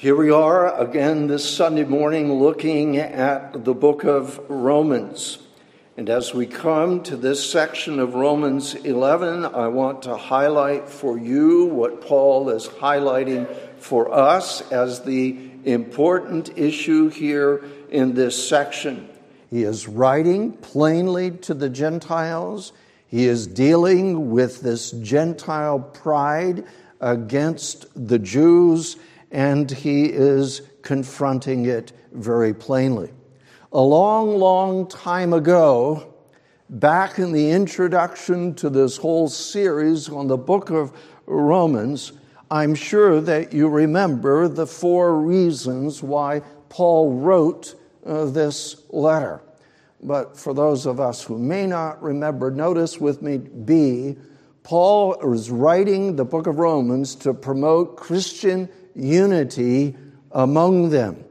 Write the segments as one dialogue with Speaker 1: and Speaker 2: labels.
Speaker 1: Here we are again this Sunday morning looking at the book of Romans. And as we come to this section of Romans 11, I want to highlight for you what Paul is highlighting for us as the important issue here in this section. He is writing plainly to the Gentiles. He is dealing with this Gentile pride against the Jews, and he is confronting it very plainly. A long, long time ago, back in the introduction to this whole series on the book of Romans, I'm sure that you remember the four reasons why Paul wrote uh, this letter. But for those of us who may not remember, notice with me B. Paul was writing the book of Romans to promote Christian unity among them.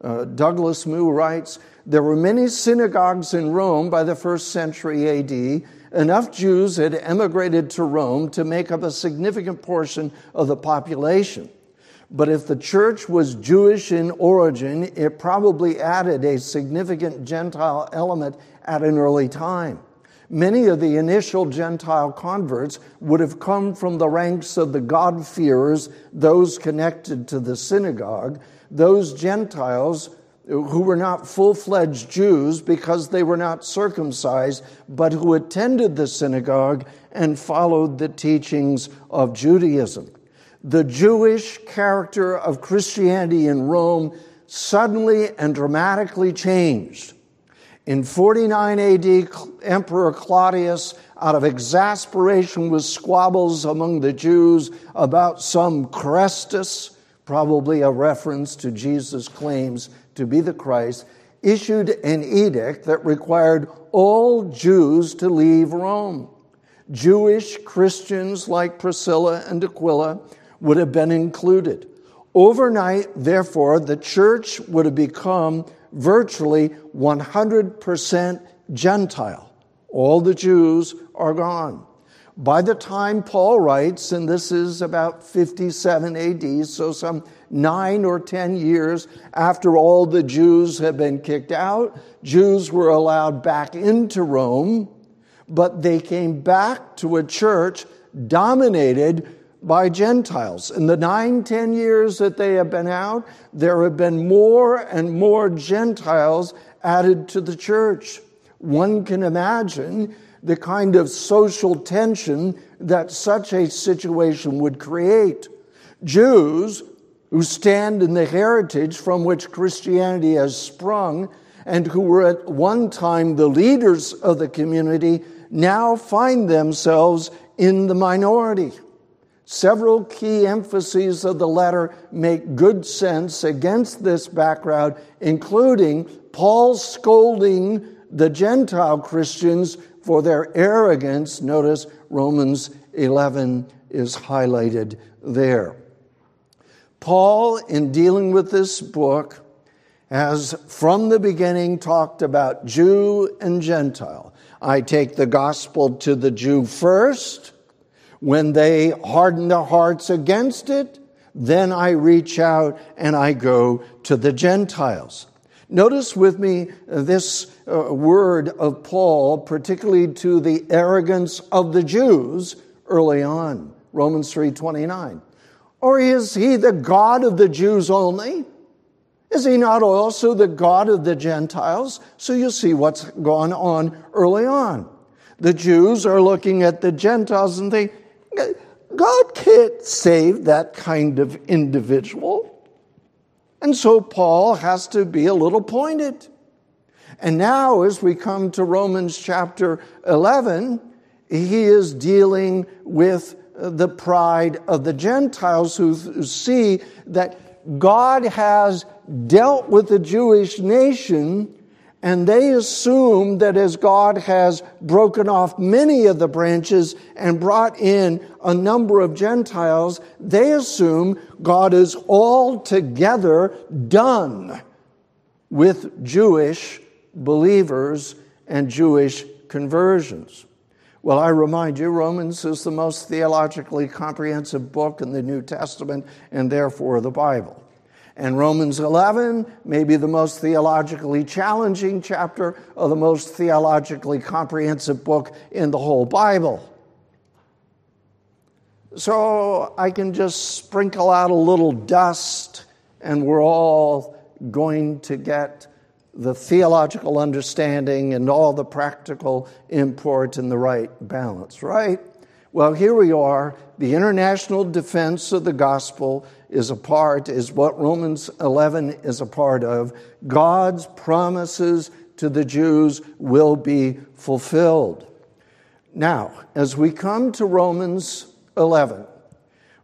Speaker 1: Uh, Douglas Moo writes There were many synagogues in Rome by the first century AD. Enough Jews had emigrated to Rome to make up a significant portion of the population. But if the church was Jewish in origin, it probably added a significant Gentile element at an early time. Many of the initial Gentile converts would have come from the ranks of the God-fearers, those connected to the synagogue, those Gentiles who were not full fledged Jews because they were not circumcised, but who attended the synagogue and followed the teachings of Judaism the Jewish character of Christianity in Rome suddenly and dramatically changed. In 49 AD, Emperor Claudius, out of exasperation with squabbles among the Jews about some Christus, probably a reference to Jesus' claims to be the Christ, issued an edict that required all Jews to leave Rome. Jewish Christians like Priscilla and Aquila would have been included. Overnight, therefore, the church would have become virtually 100% Gentile. All the Jews are gone. By the time Paul writes, and this is about 57 AD, so some nine or 10 years after all the Jews had been kicked out, Jews were allowed back into Rome, but they came back to a church dominated by Gentiles. In the nine, ten years that they have been out, there have been more and more Gentiles added to the church. One can imagine the kind of social tension that such a situation would create. Jews who stand in the heritage from which Christianity has sprung and who were at one time the leaders of the community now find themselves in the minority. Several key emphases of the letter make good sense against this background, including Paul scolding the Gentile Christians for their arrogance. Notice Romans 11 is highlighted there. Paul, in dealing with this book, has from the beginning talked about Jew and Gentile. I take the gospel to the Jew first when they harden their hearts against it, then I reach out and I go to the Gentiles. Notice with me this uh, word of Paul, particularly to the arrogance of the Jews early on, Romans 3:29. Or is he the God of the Jews only? Is he not also the God of the Gentiles? So you see what's gone on early on. The Jews are looking at the Gentiles and they God can't save that kind of individual. And so Paul has to be a little pointed. And now, as we come to Romans chapter 11, he is dealing with the pride of the Gentiles who see that God has dealt with the Jewish nation and they assume that as God has broken off many of the branches and brought in a number of Gentiles, they assume God is altogether done with Jewish believers and Jewish conversions. Well, I remind you, Romans is the most theologically comprehensive book in the New Testament and therefore the Bible. And Romans 11 may be the most theologically challenging chapter or the most theologically comprehensive book in the whole Bible. So I can just sprinkle out a little dust and we're all going to get the theological understanding and all the practical import in the right balance, right? Well, here we are. The international defense of the gospel is a part, is what Romans 11 is a part of. God's promises to the Jews will be fulfilled. Now, as we come to Romans 11,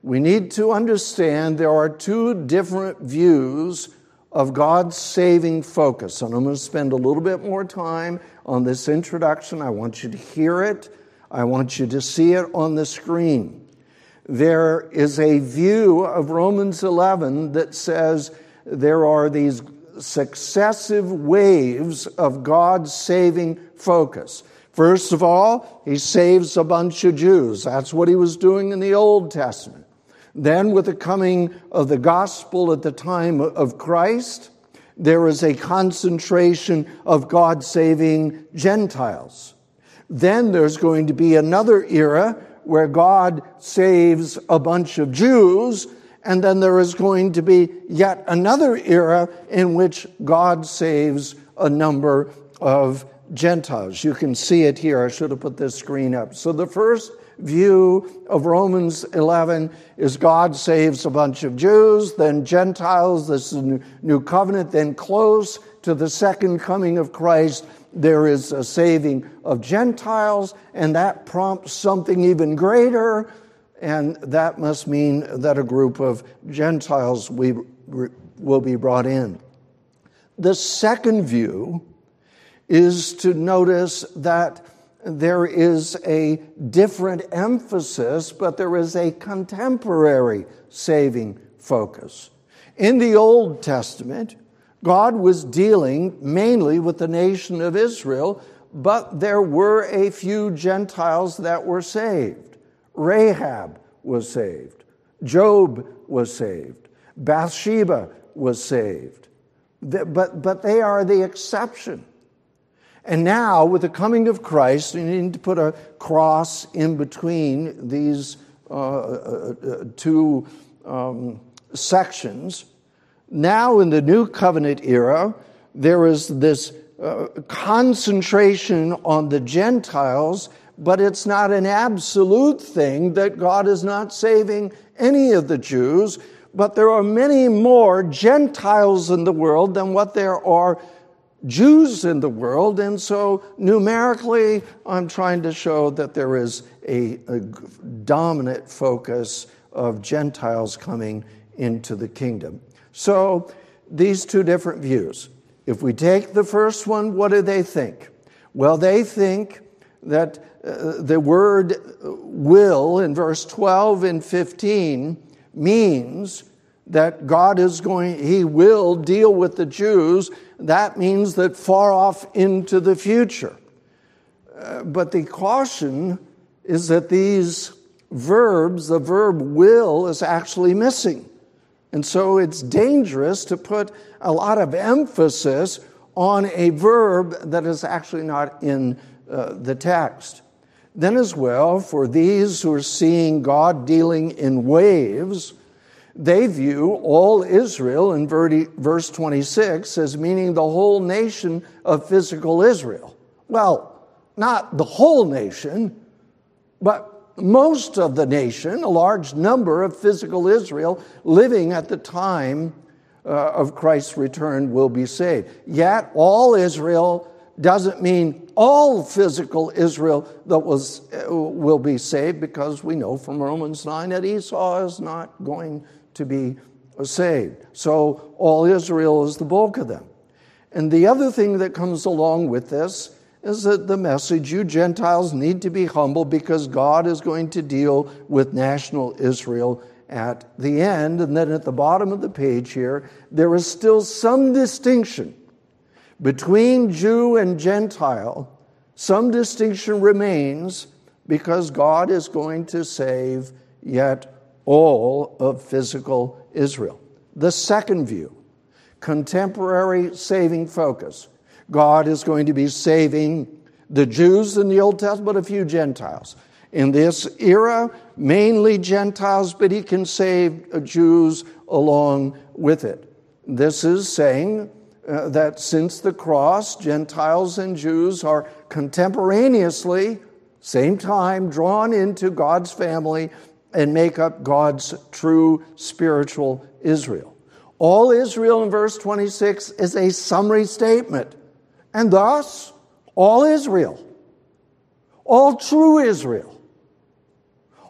Speaker 1: we need to understand there are two different views of God's saving focus. And I'm going to spend a little bit more time on this introduction. I want you to hear it, I want you to see it on the screen. There is a view of Romans 11 that says there are these successive waves of God's saving focus. First of all, he saves a bunch of Jews. That's what he was doing in the Old Testament. Then, with the coming of the gospel at the time of Christ, there is a concentration of God saving Gentiles. Then there's going to be another era where God saves a bunch of Jews, and then there is going to be yet another era in which God saves a number of Gentiles. You can see it here. I should have put this screen up. So the first view of Romans 11 is God saves a bunch of Jews, then Gentiles, this is new covenant, then close to the second coming of Christ, there is a saving of Gentiles, and that prompts something even greater, and that must mean that a group of Gentiles we, will be brought in. The second view is to notice that there is a different emphasis, but there is a contemporary saving focus. In the Old Testament, God was dealing mainly with the nation of Israel, but there were a few Gentiles that were saved. Rahab was saved. Job was saved. Bathsheba was saved. But, but they are the exception. And now, with the coming of Christ, you need to put a cross in between these uh, uh, uh, two um, sections. Now, in the new covenant era, there is this uh, concentration on the Gentiles, but it's not an absolute thing that God is not saving any of the Jews, but there are many more Gentiles in the world than what there are Jews in the world, and so numerically, I'm trying to show that there is a, a, dominant focus of Gentiles coming into the kingdom. So, these two different views. If we take the first one, what do they think? Well, they think that uh, the word will in verse 12 and 15 means that God is going, He will deal with the Jews that means that far off into the future. Uh, but the caution is that these verbs, the verb will, is actually missing. And so it's dangerous to put a lot of emphasis on a verb that is actually not in uh, the text. Then, as well, for these who are seeing God dealing in waves, they view all Israel in verse 26 as meaning the whole nation of physical Israel. Well, not the whole nation, but most of the nation, a large number of physical Israel living at the time uh, of Christ's return will be saved. Yet, all Israel doesn't mean all physical Israel that was, uh, will be saved because we know from Romans 9 that Esau is not going to be saved. So all Israel is the bulk of them. And the other thing that comes along with this is that the message you Gentiles need to be humble because God is going to deal with national Israel at the end. And then at the bottom of the page here, there is still some distinction between Jew and Gentile. Some distinction remains because God is going to save yet all of physical Israel. The second view, contemporary saving focus. God is going to be saving the Jews in the Old Testament, but a few Gentiles. In this era, mainly Gentiles, but he can save Jews along with it. This is saying uh, that since the cross, Gentiles and Jews are contemporaneously, same time, drawn into God's family and make up God's true spiritual Israel. All Israel in verse 26 is a summary statement, and thus, all Israel, all true Israel,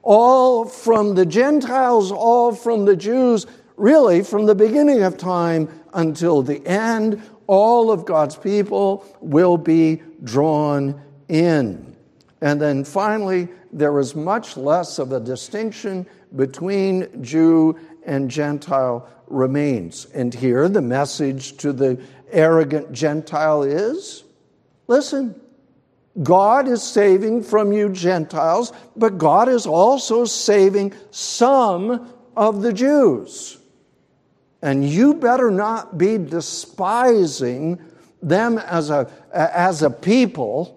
Speaker 1: all from the Gentiles, all from the Jews, really from the beginning of time until the end, all of God's people will be drawn in. And then finally, there is much less of a distinction between Jew and Gentile remains. And here the message to the arrogant Gentile is listen, God is saving from you Gentiles, but God is also saving some of the Jews. And you better not be despising them as a, as a people.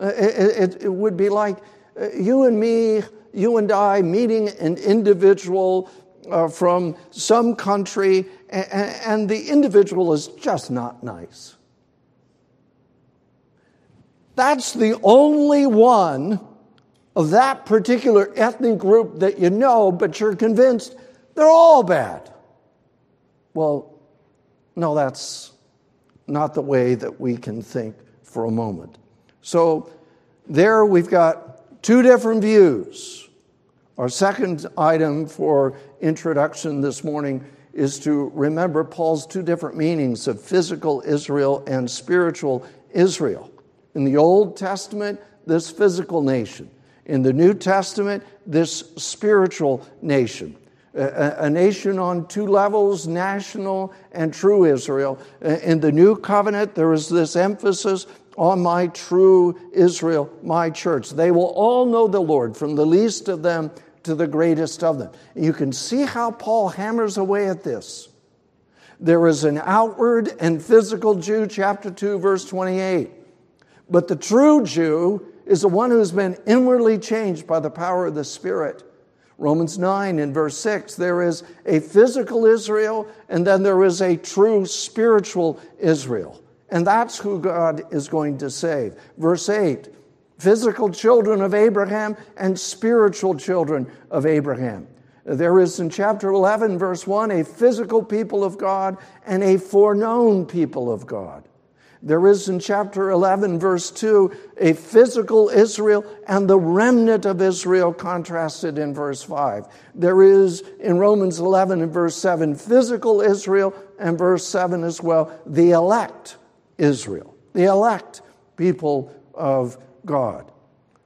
Speaker 1: It, it, it would be like uh, you and me, you and I meeting an individual uh, from some country, and, the individual is just not nice. That's the only one of that particular ethnic group that you know, but you're convinced they're all bad. Well, no, that's not the way that we can think for a moment. So, there we've got two different views. Our second item for introduction this morning is to remember Paul's two different meanings of physical Israel and spiritual Israel. In the Old Testament, this physical nation. In the New Testament, this spiritual nation a, a, nation on two levels national and true Israel. In the new covenant, there is this emphasis on my true Israel, my church. They will all know the Lord, from the least of them to the greatest of them. You can see how Paul hammers away at this. There is an outward and physical Jew, chapter 2, verse 28. But the true Jew is the one who's been inwardly changed by the power of the Spirit. Romans 9 in verse 6, there is a physical Israel and then there is a true spiritual Israel. And that's who God is going to save. Verse 8, physical children of Abraham and spiritual children of Abraham. There is in chapter 11, verse 1, a physical people of God and a foreknown people of God. There is in chapter 11, verse 2, a physical Israel and the remnant of Israel contrasted in verse 5. There is in Romans 11 and verse 7, physical Israel and verse 7 as well, the elect Israel, the elect people of God.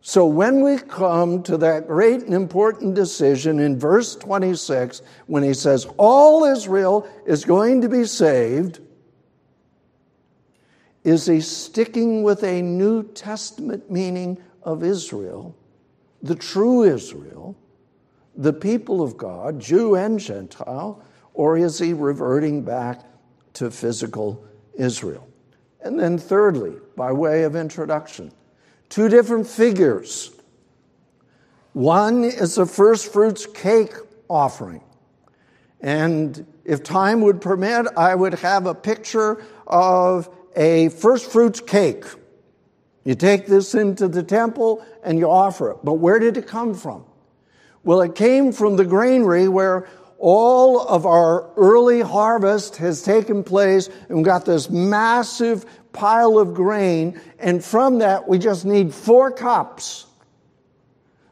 Speaker 1: So when we come to that great and important decision in verse 26, when he says, All Israel is going to be saved, is he sticking with a New Testament meaning of Israel, the true Israel, the people of God, Jew and Gentile, or is he reverting back to physical Israel? And then, thirdly, by way of introduction, two different figures. One is the first fruits cake offering. And if time would permit, I would have a picture of a first fruits cake. You take this into the temple and you offer it. But where did it come from? Well, it came from the granary where all of our early harvest has taken place and we've got this massive pile of grain. And from that, we just need four cups.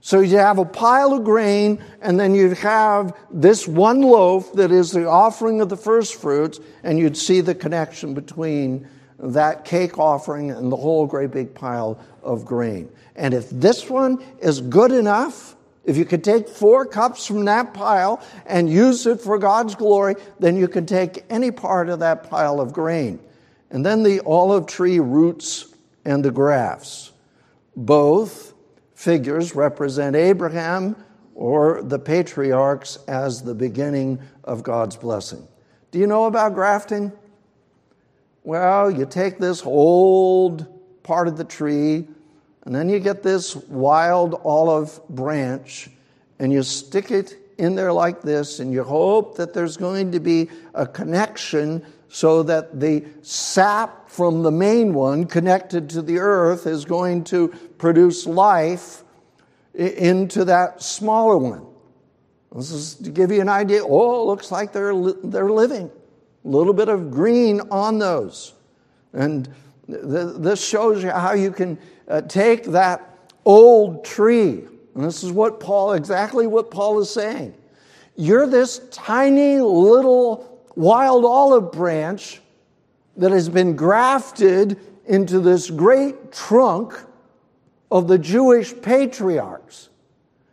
Speaker 1: So you have a pile of grain, and then you'd have this one loaf that is the offering of the first fruits, and you'd see the connection between that cake offering and the whole great big pile of grain. And if this one is good enough, if you could take four cups from that pile and use it for God's glory, then you could take any part of that pile of grain. And then the olive tree roots and the grafts. Both figures represent Abraham or the patriarchs as the beginning of God's blessing. Do you know about grafting? Well, you take this old part of the tree, and then you get this wild olive branch, and you stick it in there like this, and you hope that there's going to be a connection so that the sap from the main one connected to the earth is going to produce life into that smaller one. This is to give you an idea. Oh, it looks like they're, they're living. A little bit of green on those. And th- this shows you how you can uh, take that old tree. And this is what Paul, exactly what Paul is saying. You're this tiny little wild olive branch that has been grafted into this great trunk of the Jewish patriarchs.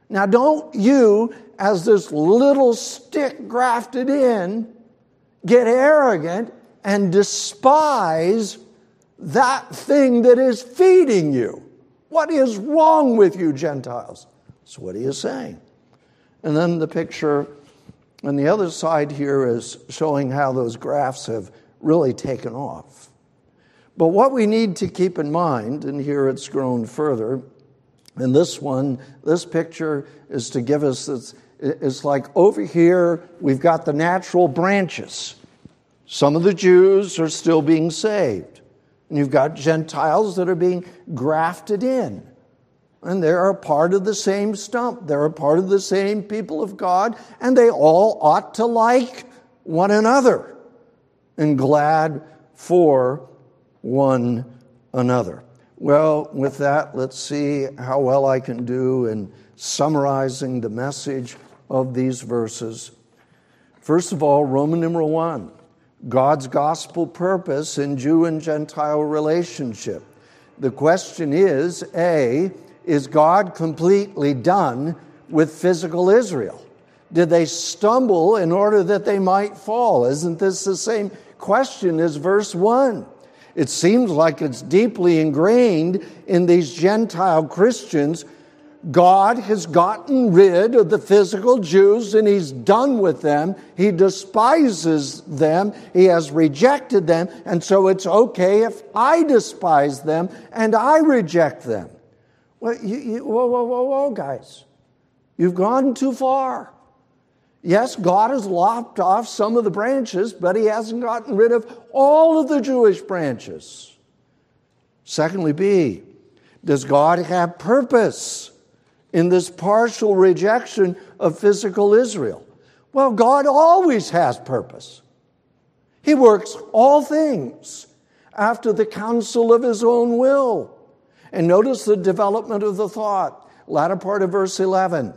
Speaker 1: Now, don't you, as this little stick grafted in, get arrogant and despise that thing that is feeding you. What is wrong with you, Gentiles? That's what he is saying. And then the picture on the other side here is showing how those grafts have really taken off. But what we need to keep in mind, and here it's grown further, and this one, this picture is to give us this, it's like over here we've got the natural branches. Some of the Jews are still being saved. And you've got Gentiles that are being grafted in. And they're a part of the same stump. They're a part of the same people of God, and they all ought to like one another and glad for one another. Well, with that, let's see how well I can do in summarizing the message of these verses. First of all, Roman numeral one God's gospel purpose in Jew and Gentile relationship. The question is A, is God completely done with physical Israel? Did they stumble in order that they might fall? Isn't this the same question as verse 1? It seems like it's deeply ingrained in these Gentile Christians God has gotten rid of the physical Jews and he's done with them. He despises them. He has rejected them. And so it's okay if I despise them and I reject them. Well, you, you, whoa, whoa, whoa, whoa, guys. You've gone too far. Yes, God has lopped off some of the branches, but he hasn't gotten rid of all of the Jewish branches. Secondly, B, does God have purpose? in this partial rejection of physical Israel? Well, God always has purpose. He works all things after the counsel of his own will. And notice the development of the thought, latter part of verse 11.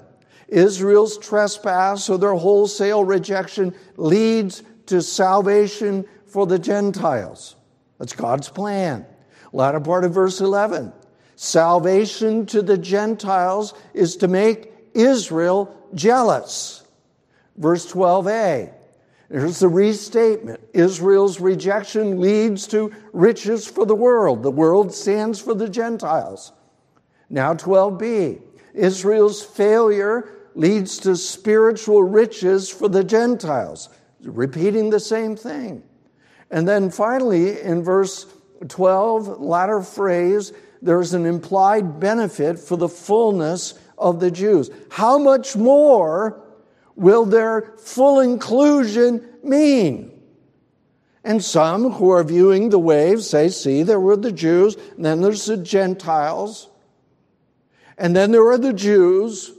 Speaker 1: Israel's trespass or their wholesale rejection leads to salvation for the Gentiles. That's God's plan. Latter part of verse 11. Salvation to the Gentiles is to make Israel jealous. Verse 12a. Here's the restatement Israel's rejection leads to riches for the world. The world stands for the Gentiles. Now, 12b. Israel's failure leads to spiritual riches for the Gentiles. Repeating the same thing. And then finally, in verse 12, latter phrase, there's an implied benefit for the fullness of the Jews. How much more will their full inclusion mean? And some who are viewing the waves say, see, there were the Jews, and then there's the Gentiles, and then there are the Jews.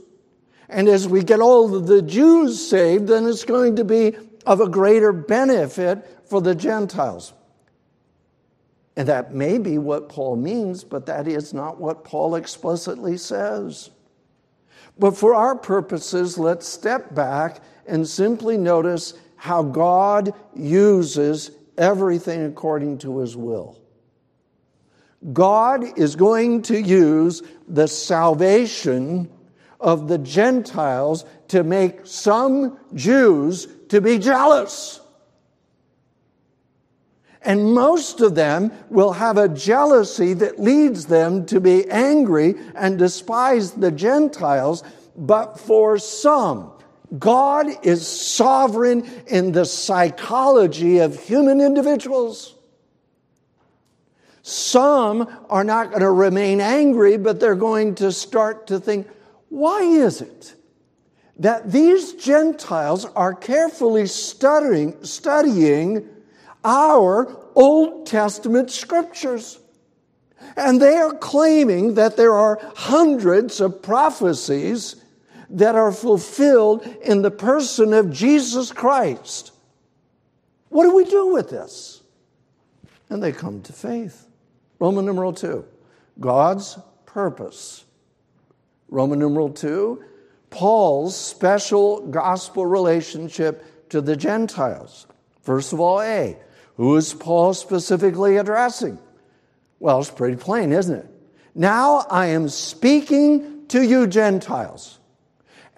Speaker 1: And as we get all of the Jews saved, then it's going to be of a greater benefit for the Gentiles. And that may be what Paul means, but that is not what Paul explicitly says. But for our purposes, let's step back and simply notice how God uses everything according to his will. God is going to use the salvation of the Gentiles to make some Jews to be jealous. And most of them will have a jealousy that leads them to be angry and despise the Gentiles. But for some, God is sovereign in the psychology of human individuals. Some are not going to remain angry, but they're going to start to think, why is it that these Gentiles are carefully studying, studying our Old Testament scriptures? And they are claiming that there are hundreds of prophecies that are fulfilled in the person of Jesus Christ. What do we do with this? And they come to faith. Roman numeral two, God's purpose. Roman numeral two, Paul's special gospel relationship to the Gentiles. First of all, A, who is Paul specifically addressing? Well, it's pretty plain, isn't it? Now I am speaking to you, Gentiles.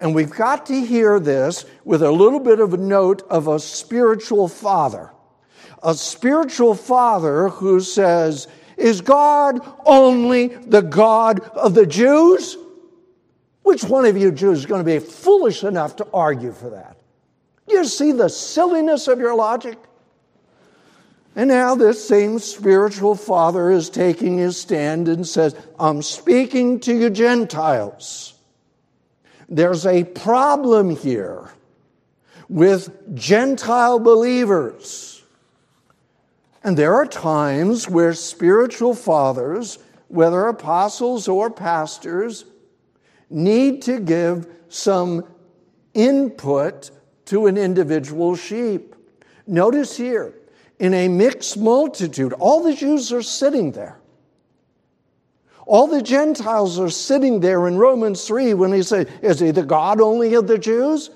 Speaker 1: And we've got to hear this with a little bit of a note of a spiritual father. A spiritual father who says, Is God only the God of the Jews? Which one of you Jews is going to be foolish enough to argue for that? You see the silliness of your logic? And now this same spiritual father is taking his stand and says, I'm speaking to you Gentiles. There's a problem here with Gentile believers. And there are times where spiritual fathers, whether apostles or pastors, need to give some input to an individual sheep. Notice here, in a mixed multitude. All the Jews are sitting there. All the Gentiles are sitting there in Romans 3 when he said, Is he the God only of the Jews?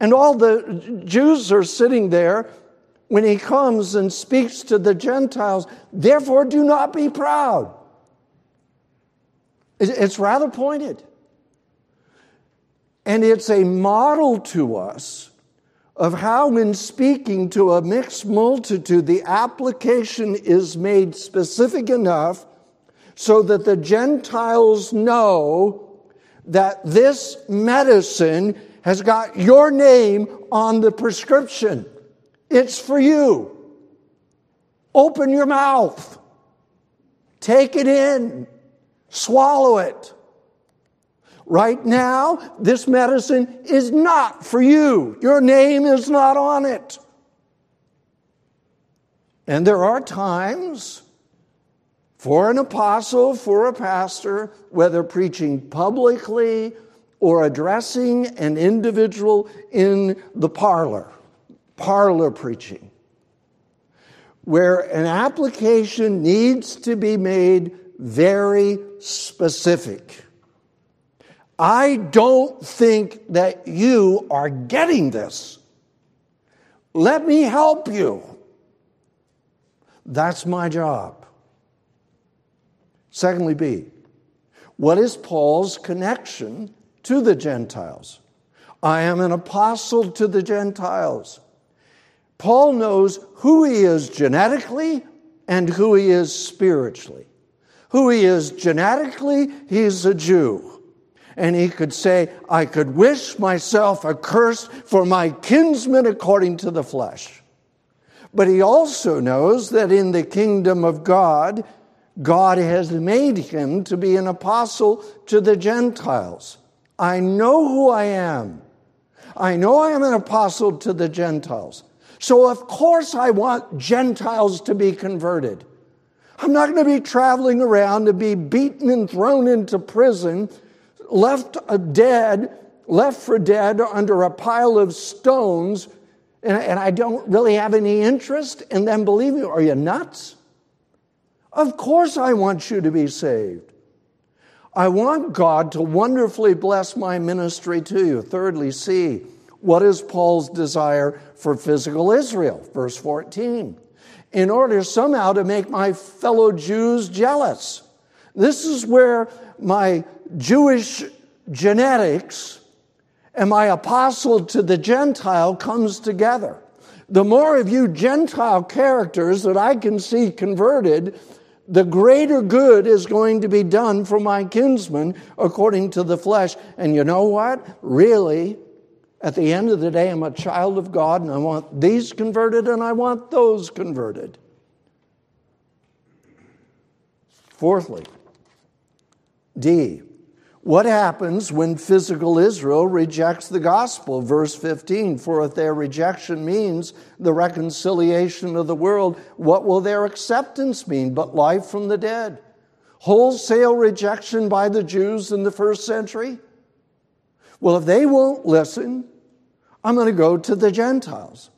Speaker 1: And all the Jews are sitting there when he comes and speaks to the Gentiles. Therefore, do not be proud. It's rather pointed. And it's a model to us of how, in speaking to a mixed multitude, the application is made specific enough so that the Gentiles know that this medicine has got your name on the prescription. It's for you. Open your mouth. Take it in. Swallow it. Right now, this medicine is not for you. Your name is not on it. And there are times for an apostle, for a pastor, whether preaching publicly or addressing an individual in the parlor, parlor preaching, where an application needs to be made very specific. I don't think that you are getting this. Let me help you. That's my job. Secondly, B, what is Paul's connection to the Gentiles? I am an apostle to the Gentiles. Paul knows who he is genetically and who he is spiritually. Who he is genetically, he's a Jew and he could say, I could wish myself accursed for my kinsmen according to the flesh. But he also knows that in the kingdom of God, God has made him to be an apostle to the Gentiles. I know who I am. I know I am an apostle to the Gentiles. So, of course, I want Gentiles to be converted. I'm not going to be traveling around to be beaten and thrown into prison left dead, left for dead under a pile of stones, and, and I don't really have any interest in them believing. Are you nuts? Of course, I want you to be saved. I want God to wonderfully bless my ministry to you. Thirdly, see what is Paul's desire for physical Israel? Verse 14. In order somehow to make my fellow Jews jealous. This is where my Jewish genetics and my apostle to the Gentile comes together. The more of you Gentile characters that I can see converted, the greater good is going to be done for my kinsmen according to the flesh. And you know what? Really, At the end of the day, I'm a child of God and I want these converted and I want those converted. Fourthly, D, what happens when physical Israel rejects the gospel? Verse 15 For if their rejection means the reconciliation of the world, what will their acceptance mean but life from the dead? Wholesale rejection by the Jews in the first century? Well, if they won't listen, I'm going to go to the Gentiles.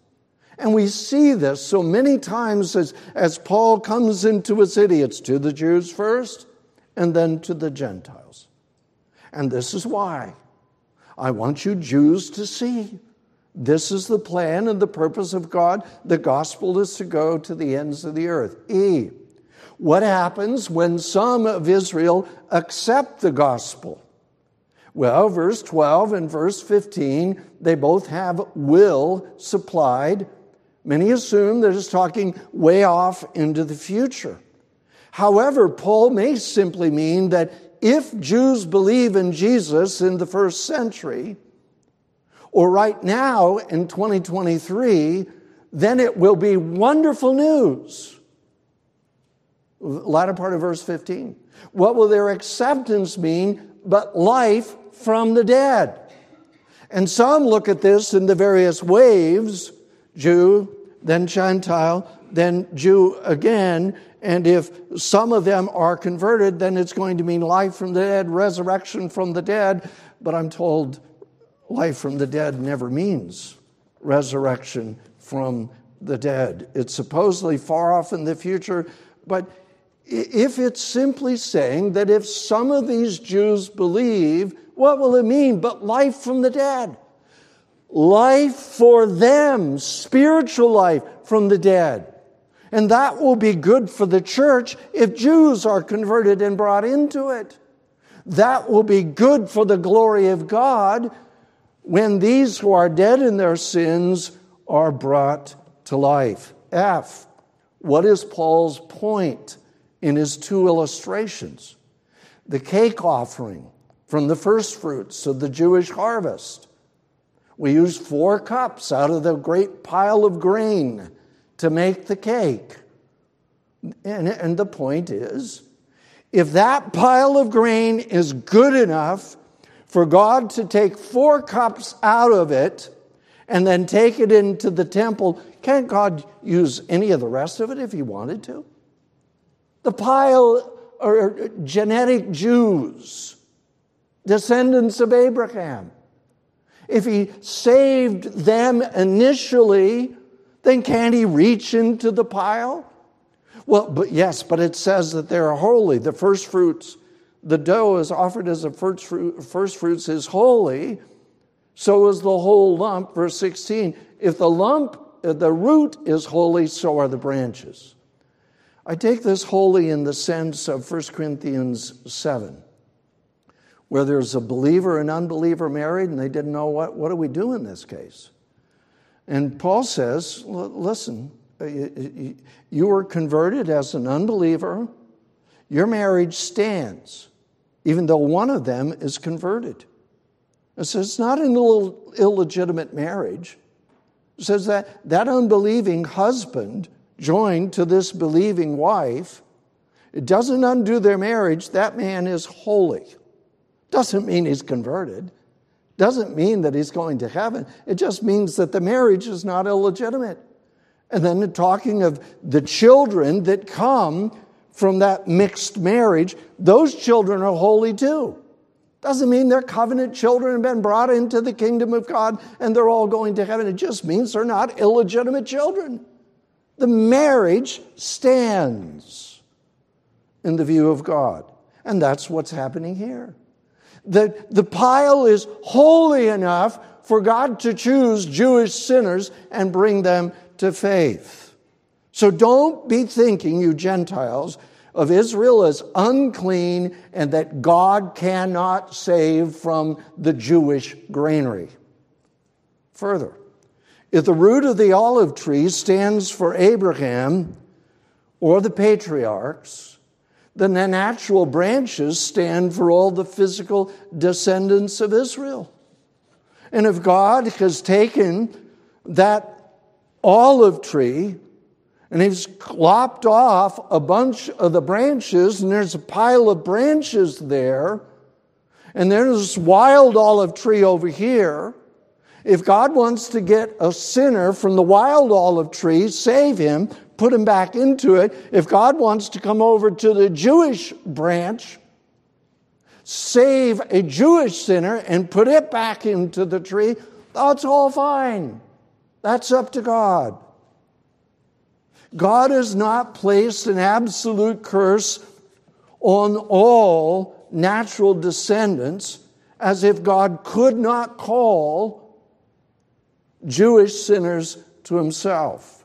Speaker 1: And we see this so many times as, as Paul comes into a city, it's to the Jews first and then to the Gentiles. And this is why I want you Jews to see this is the plan and the purpose of God. The gospel is to go to the ends of the earth. E. What happens when some of Israel accept the gospel? Well, verse 12 and verse 15, they both have will supplied. Many assume that it's talking way off into the future. However, Paul may simply mean that if Jews believe in Jesus in the first century, or right now in 2023, then it will be wonderful news. Latter part of verse 15. What will their acceptance mean but life from the dead? And some look at this in the various waves Jew, then Gentile, then Jew again, and if some of them are converted, then it's going to mean life from the dead, resurrection from the dead. But I'm told life from the dead never means resurrection from the dead. It's supposedly far off in the future, but if it's simply saying that if some of these Jews believe, what will it mean but life from the dead? Life for them, spiritual life from the dead. And that will be good for the church if Jews are converted and brought into it. That will be good for the glory of God when these who are dead in their sins are brought to life. F. What is Paul's point in his two illustrations? The cake offering from the first fruits of the Jewish harvest. We use four cups out of the great pile of grain to make the cake. And, and the point is if that pile of grain is good enough for God to take four cups out of it and then take it into the temple, can't God use any of the rest of it if He wanted to? The pile are genetic Jews, descendants of Abraham. If He saved them initially, then can't he reach into the pile? Well, but yes, but it says that they're holy. The first fruits, the dough is offered as a first, fruit, first fruits is holy. So is the whole lump. Verse 16. If the lump, the root is holy, so are the branches. I take this holy in the sense of 1 Corinthians 7, where there's a believer and unbeliever married, and they didn't know what, what do we do in this case? And Paul says, listen, uh, you were converted as an unbeliever. Your marriage stands, even though one of them is converted. It says it's not an Ill- illegitimate marriage. It says that that unbelieving husband joined to this believing wife. It doesn't undo their marriage. That man is holy. Doesn't mean he's converted doesn't mean that he's going to heaven. It just means that the marriage is not illegitimate. And then talking of the children that come from that mixed marriage, those children are holy too. Doesn't mean they're covenant children and been brought into the kingdom of God and they're all going to heaven. It just means they're not illegitimate children. The marriage stands in the view of God. And that's what's happening here. The, the pile is holy enough for God to choose Jewish sinners and bring them to faith. So don't be thinking, you Gentiles, of Israel as unclean and that God cannot save from the Jewish granary. Further, if the root of the olive tree stands for Abraham or the patriarchs, the natural branches stand for all the physical descendants of Israel. And if God has taken that olive tree and he's lopped off a bunch of the branches, and there's a pile of branches there, and there's this wild olive tree over here. If God wants to get a sinner from the wild olive tree, save him, put him back into it. If God wants to come over to the Jewish branch, save a Jewish sinner and put it back into the tree, that's all fine. That's up to God. God has not placed an absolute curse on all natural descendants as if God could not call Jewish sinners to himself.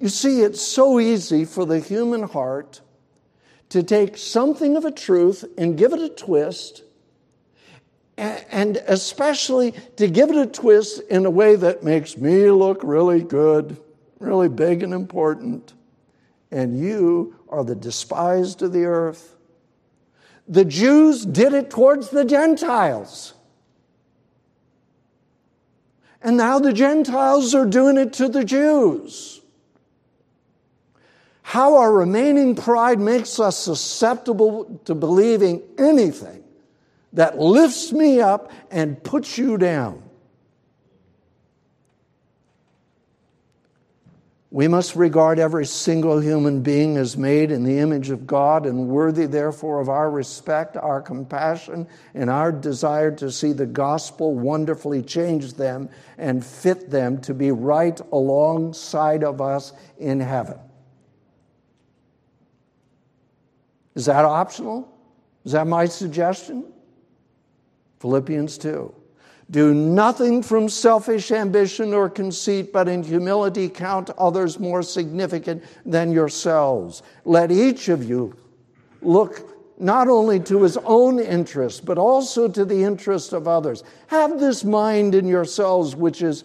Speaker 1: You see, it's so easy for the human heart to take something of a truth and give it a twist, and especially to give it a twist in a way that makes me look really good, really big and important, and you are the despised of the earth. The Jews did it towards the Gentiles. And now the Gentiles are doing it to the Jews. How our remaining pride makes us susceptible to believing anything that lifts me up and puts you down. We must regard every single human being as made in the image of God and worthy, therefore, of our respect, our compassion, and our desire to see the gospel wonderfully change them and fit them to be right alongside of us in heaven. Is that optional? Is that my suggestion? Philippians 2. Do nothing from selfish ambition or conceit, but in humility count others more significant than yourselves. Let each of you look not only to his own interest, but also to the interest of others. Have this mind in yourselves, which is,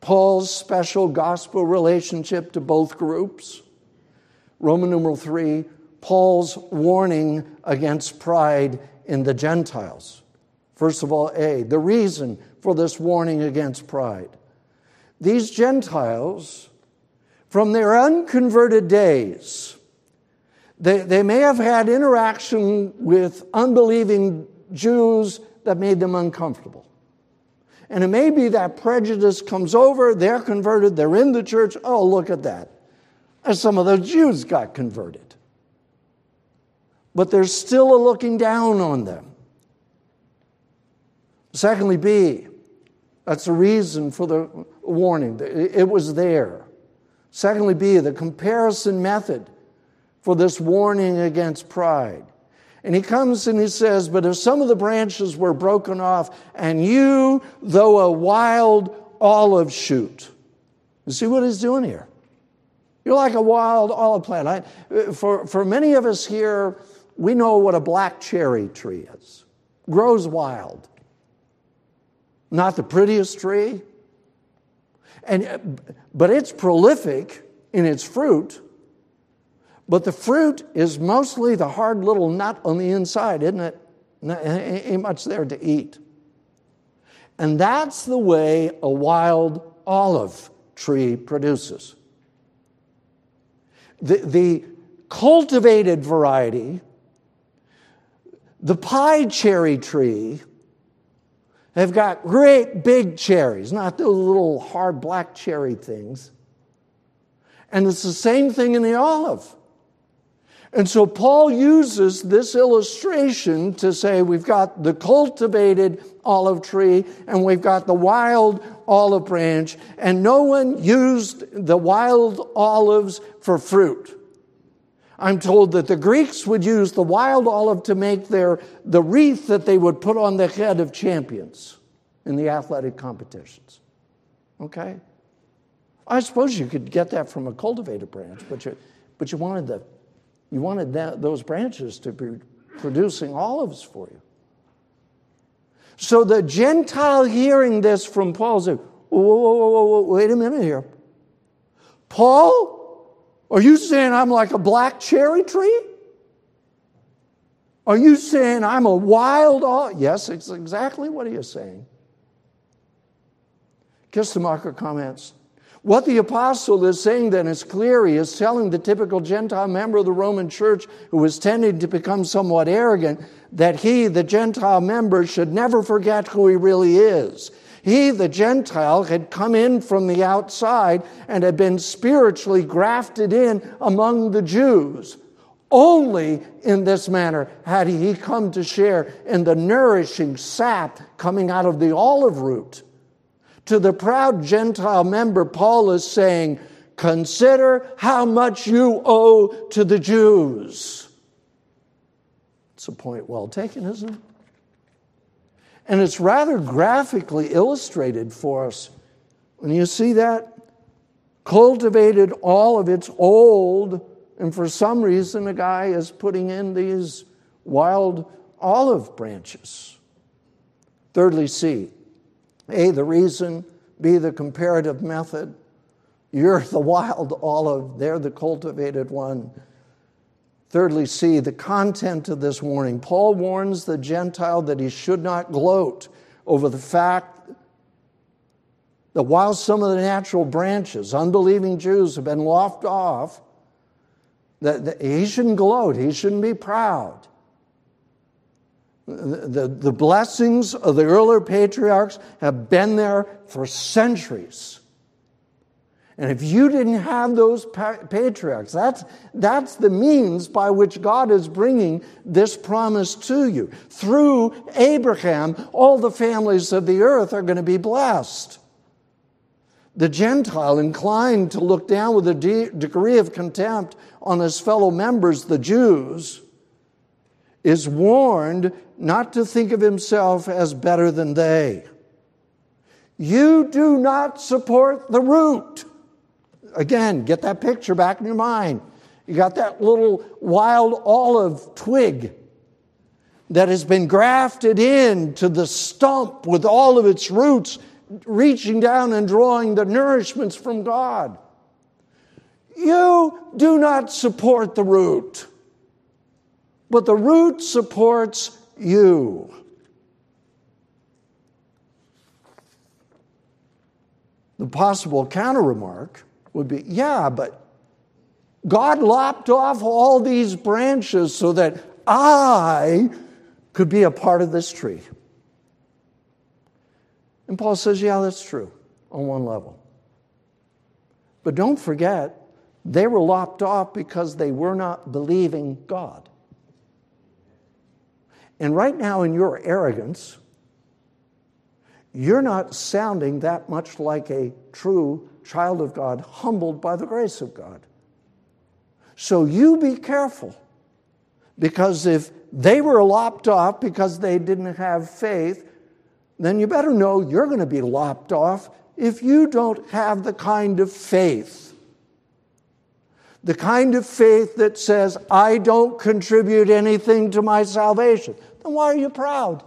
Speaker 1: Paul's special gospel relationship to both groups. Roman numeral three, Paul's warning against pride in the Gentiles. First of all, A, the reason for this warning against pride. These Gentiles, from their unconverted days, they, they may have had interaction with unbelieving Jews that made them uncomfortable. And it may be that prejudice comes over, they're converted, they're in the church. Oh, look at that. Some of those Jews got converted. But there's still a looking down on them. Secondly, B, that's the reason for the warning. It was there. Secondly, B, the comparison method for this warning against pride. And he comes and he says, But if some of the branches were broken off, and you, though a wild olive shoot. You see what he's doing here? You're like a wild olive plant. I, for, for many of us here, we know what a black cherry tree is. Grows wild. Not the prettiest tree. And, but it's prolific in its fruit. But the fruit is mostly the hard little nut on the inside, isn't it? Ain't much there to eat. And that's the way a wild olive tree produces. The, the cultivated variety, the pie cherry tree, They've got great big cherries, not those little hard black cherry things. And it's the same thing in the olive. And so Paul uses this illustration to say we've got the cultivated olive tree and we've got the wild olive branch, and no one used the wild olives for fruit. I'm told that the Greeks would use the wild olive to make their, the wreath that they would put on the head of champions in the athletic competitions. Okay? I suppose you could get that from a cultivated branch, but you, but you wanted, the, you wanted that, those branches to be producing olives for you. So the Gentile hearing this from Paul said, whoa, whoa, whoa, whoa, wait a minute here. Paul, are you saying I'm like a black cherry tree? Are you saying I'm a wild olive? Yes, it's exactly what he is saying. Kistemaker comments, what the apostle is saying then is clear. He is telling the typical Gentile member of the Roman church who was tending to become somewhat arrogant that he, the Gentile member, should never forget who he really is. He, the Gentile, had come in from the outside and had been spiritually grafted in among the Jews. Only in this manner had he come to share in the nourishing sap coming out of the olive root. To the proud Gentile member, Paul is saying, Consider how much you owe to the Jews. It's a point well taken, isn't it? And it's rather graphically illustrated for us. When you see that, cultivated all of its old, and for some reason, a guy is putting in these wild olive branches. Thirdly, C, a, the reason, B, the comparative method. You're the wild olive, they're the cultivated one. Thirdly, C, the content of this warning. Paul warns the Gentile that he should not gloat over the fact that while some of the natural branches, unbelieving Jews, have been lopped off, that he shouldn't gloat, he shouldn't be proud. The, the blessings of the earlier patriarchs have been there for centuries. And if you didn't have those patriarchs, that's, that's the means by which God is bringing this promise to you. Through Abraham, all the families of the earth are going to be blessed. The Gentile, inclined to look down with a de- degree of contempt on his fellow members, the Jews, is warned not to think of himself as better than they. You do not support the root. Again, get that picture back in your mind. You got that little wild olive twig that has been grafted into the stump with all of its roots reaching down and drawing the nourishments from God. You do not support the root but the root supports you. The possible counter remark would be yeah, but God lopped off all these branches so that I could be a part of this tree. And Paul says, yeah, that's true on one level. But don't forget, they were lopped off because they were not believing God. And right now, in your arrogance, you're not sounding that much like a true child of God, humbled by the grace of God. So you be careful, because if they were lopped off because they didn't have faith, then you better know you're going to be lopped off if you don't have the kind of faith the kind of faith that says, I don't contribute anything to my salvation, then why are you proud?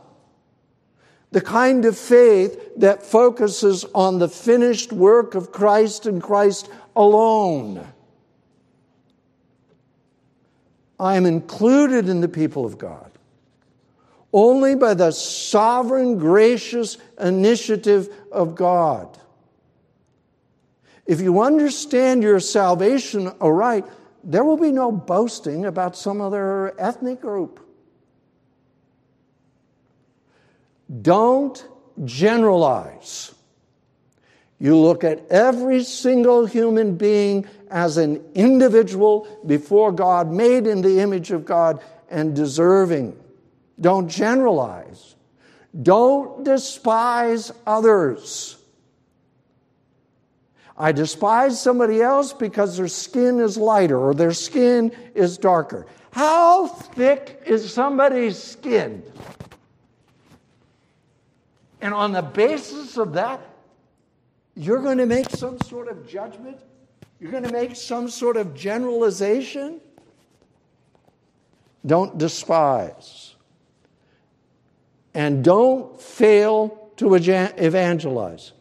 Speaker 1: The kind of faith that focuses on the finished work of Christ and Christ alone. I am included in the people of God only by the sovereign, gracious initiative of God. If you understand your salvation aright, there will be no boasting about some other ethnic group. Don't generalize. You look at every single human being as an individual before God, made in the image of God and deserving. Don't generalize. Don't despise others. I despise somebody else because their skin is lighter or their skin is darker. How thick is somebody's skin? And on the basis of that, you're going to make some sort of judgment? You're going to make some sort of generalization? Don't despise. And don't fail to evangelize.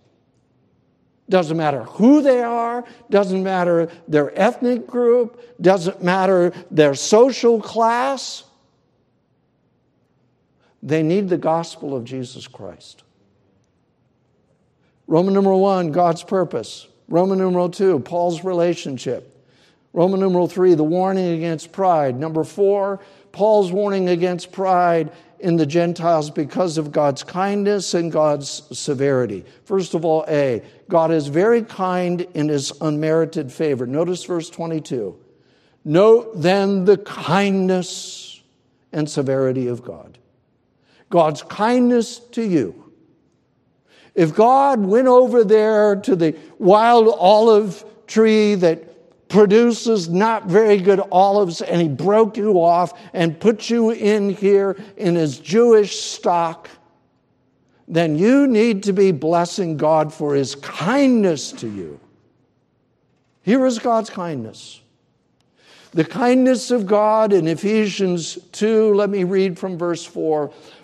Speaker 1: Doesn't matter who they are, doesn't matter their ethnic group, doesn't matter their social class. They need the gospel of Jesus Christ. Roman numeral one, God's purpose. Roman numeral two, Paul's relationship. Roman numeral three, the warning against pride. Number four, Paul's warning against pride in the Gentiles because of God's kindness and God's severity. First of all, A, God is very kind in his unmerited favor. Notice verse 22. Note then the kindness and severity of God. God's kindness to you. If God went over there to the wild olive tree that produces not very good olives and he broke you off and put you in here in his Jewish stock, then you need to be blessing God for his kindness to you. Here is God's kindness. The kindness of God in Ephesians 2, let me read from verse 4.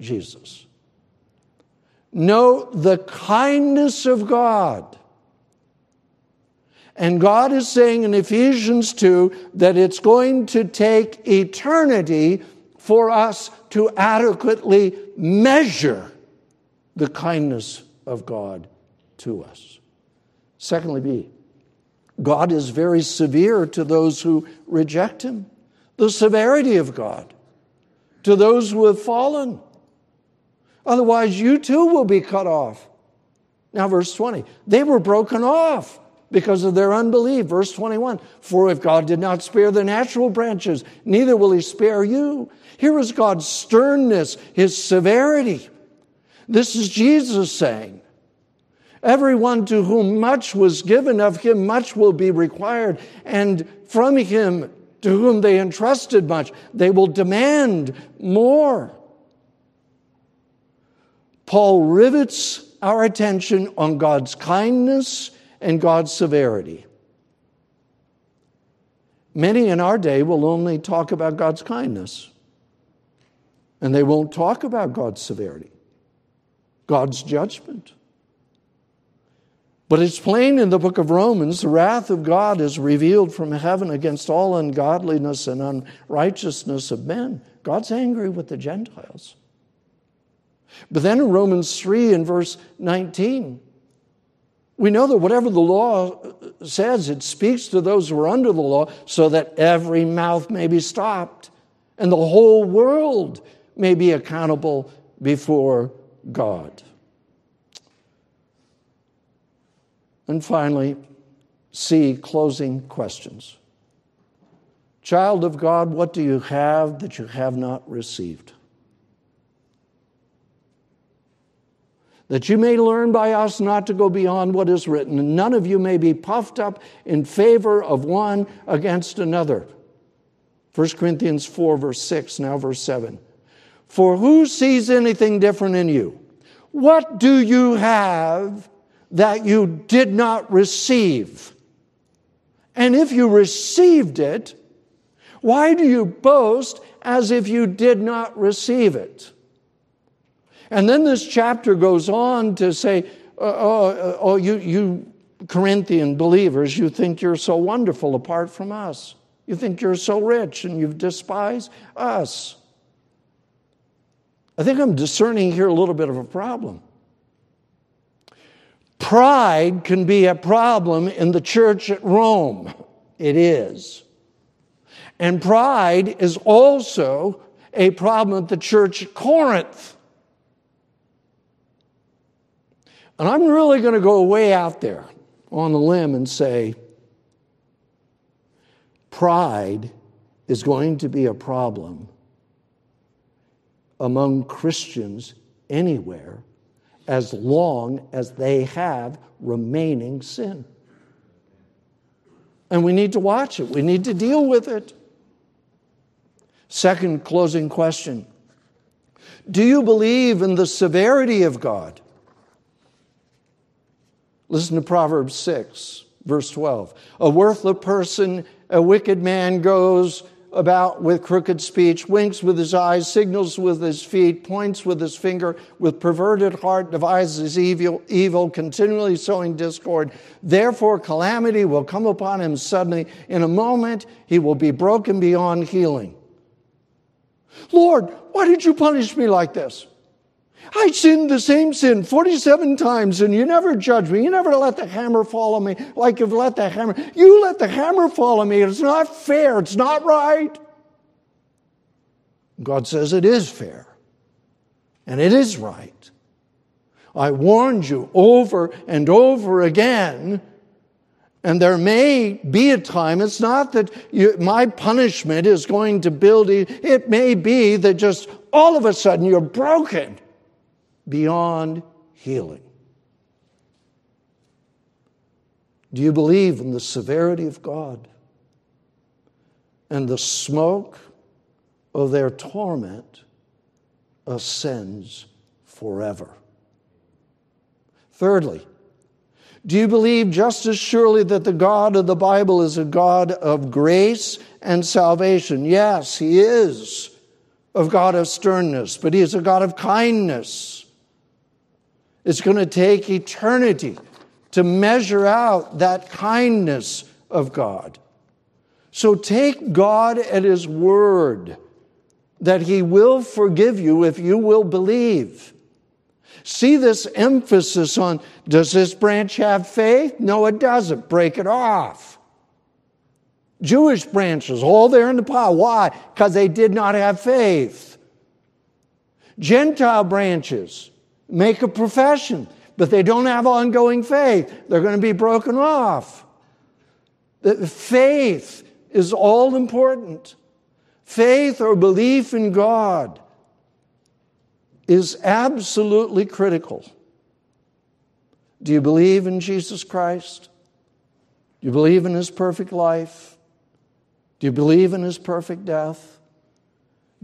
Speaker 1: Jesus. Know the kindness of God. And God is saying in Ephesians 2 that it's going to take eternity for us to adequately measure the kindness of God to us. Secondly, B, God is very severe to those who reject Him. The severity of God to those who have fallen. Otherwise, you too will be cut off. Now, verse 20, they were broken off because of their unbelief. Verse 21, for if God did not spare the natural branches, neither will he spare you. Here is God's sternness, his severity. This is Jesus saying, Everyone to whom much was given of him, much will be required. And from him to whom they entrusted much, they will demand more. Paul rivets our attention on God's kindness and God's severity. Many in our day will only talk about God's kindness, and they won't talk about God's severity, God's judgment. But it's plain in the book of Romans the wrath of God is revealed from heaven against all ungodliness and unrighteousness of men. God's angry with the Gentiles. But then in Romans 3 and verse 19, we know that whatever the law says, it speaks to those who are under the law so that every mouth may be stopped and the whole world may be accountable before God. And finally, C, closing questions. Child of God, what do you have that you have not received? That you may learn by us not to go beyond what is written, and none of you may be puffed up in favor of one against another. 1 Corinthians 4, verse 6, now verse 7. For who sees anything different in you? What do you have that you did not receive? And if you received it, why do you boast as if you did not receive it? And then this chapter goes on to say, oh, oh, oh you, you Corinthian believers, you think you're so wonderful apart from us. You think you're so rich and you despise us. I think I'm discerning here a little bit of a problem. Pride can be a problem in the church at Rome. It is. And pride is also a problem at the church at Corinth. And I'm really going to go way out there on the limb and say pride is going to be a problem among Christians anywhere as long as they have remaining sin. And we need to watch it, we need to deal with it. Second closing question Do you believe in the severity of God? Listen to Proverbs 6, verse 12. A worthless person, a wicked man goes about with crooked speech, winks with his eyes, signals with his feet, points with his finger, with perverted heart devises evil, evil, continually sowing discord. Therefore, calamity will come upon him suddenly. In a moment, he will be broken beyond healing. Lord, why did you punish me like this? I sinned the same sin 47 times and you never judged me. You never let the hammer fall on me like you've let the hammer. You let the hammer fall on me. It's not fair. It's not right. God says it is fair and it is right. I warned you over and over again. And there may be a time, it's not that you, my punishment is going to build it may be that just all of a sudden you're broken beyond healing. Do you believe in the severity of God and the smoke of their torment ascends forever? Thirdly, do you believe just as surely that the God of the Bible is a God of grace and salvation? Yes, He is a God of sternness, but He is a God of kindness it's going to take eternity to measure out that kindness of God. So take God at His word that He will forgive you if you will believe. See this emphasis on does this branch have faith? No, it doesn't. Break it off. Jewish branches, all there in the pile. Why? Because they did not have faith. Gentile branches, make a profession, but they don't have ongoing faith. They're going to be broken off. The faith is all important. Faith or belief in God is absolutely critical. Do you believe in Jesus Christ? Do you believe in his perfect life? Do you believe in his perfect death?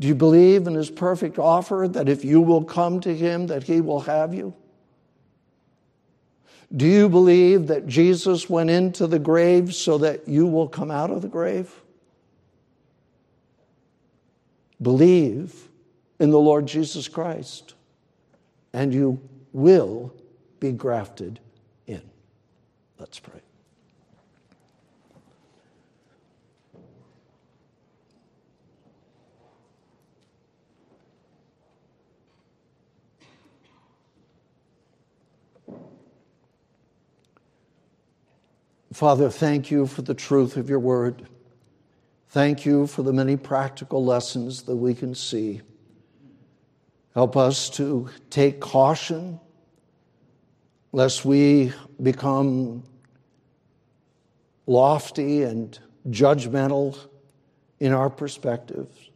Speaker 1: Do you believe in his perfect offer that if you will come to him that he will have you? Do you believe that Jesus went into the grave so that you will come out of the grave? Believe in the Lord Jesus Christ, and you will be grafted in. Let's pray. Father, thank you for the truth of your word. Thank you for the many practical lessons that we can see. Help us to take caution lest we become lofty and judgmental in our perspectives.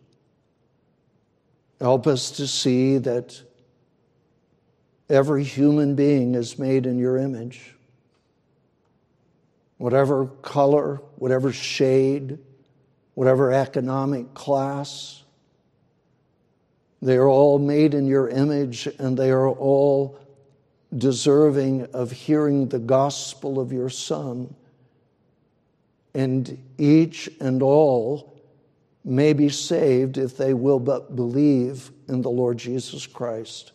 Speaker 1: Help us to see that every human being is made in your image whatever color, whatever shade, whatever economic class. They are all made in your image and they are all deserving of hearing the gospel of your Son. And each and all may be saved if they will but believe in the Lord Jesus Christ.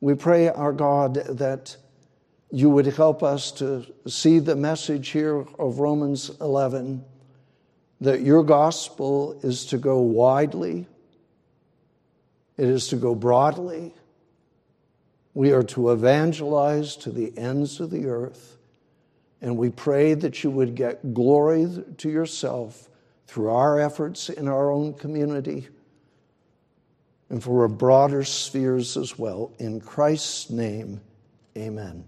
Speaker 1: We pray, our God, that you would help us to see the message here of Romans 11 that your gospel is to go widely, it is to go broadly. We are to evangelize to the ends of the earth. And we pray that you would get glory to yourself through our efforts in our own community and for a broader spheres as well. In Christ's name,
Speaker 2: Amen.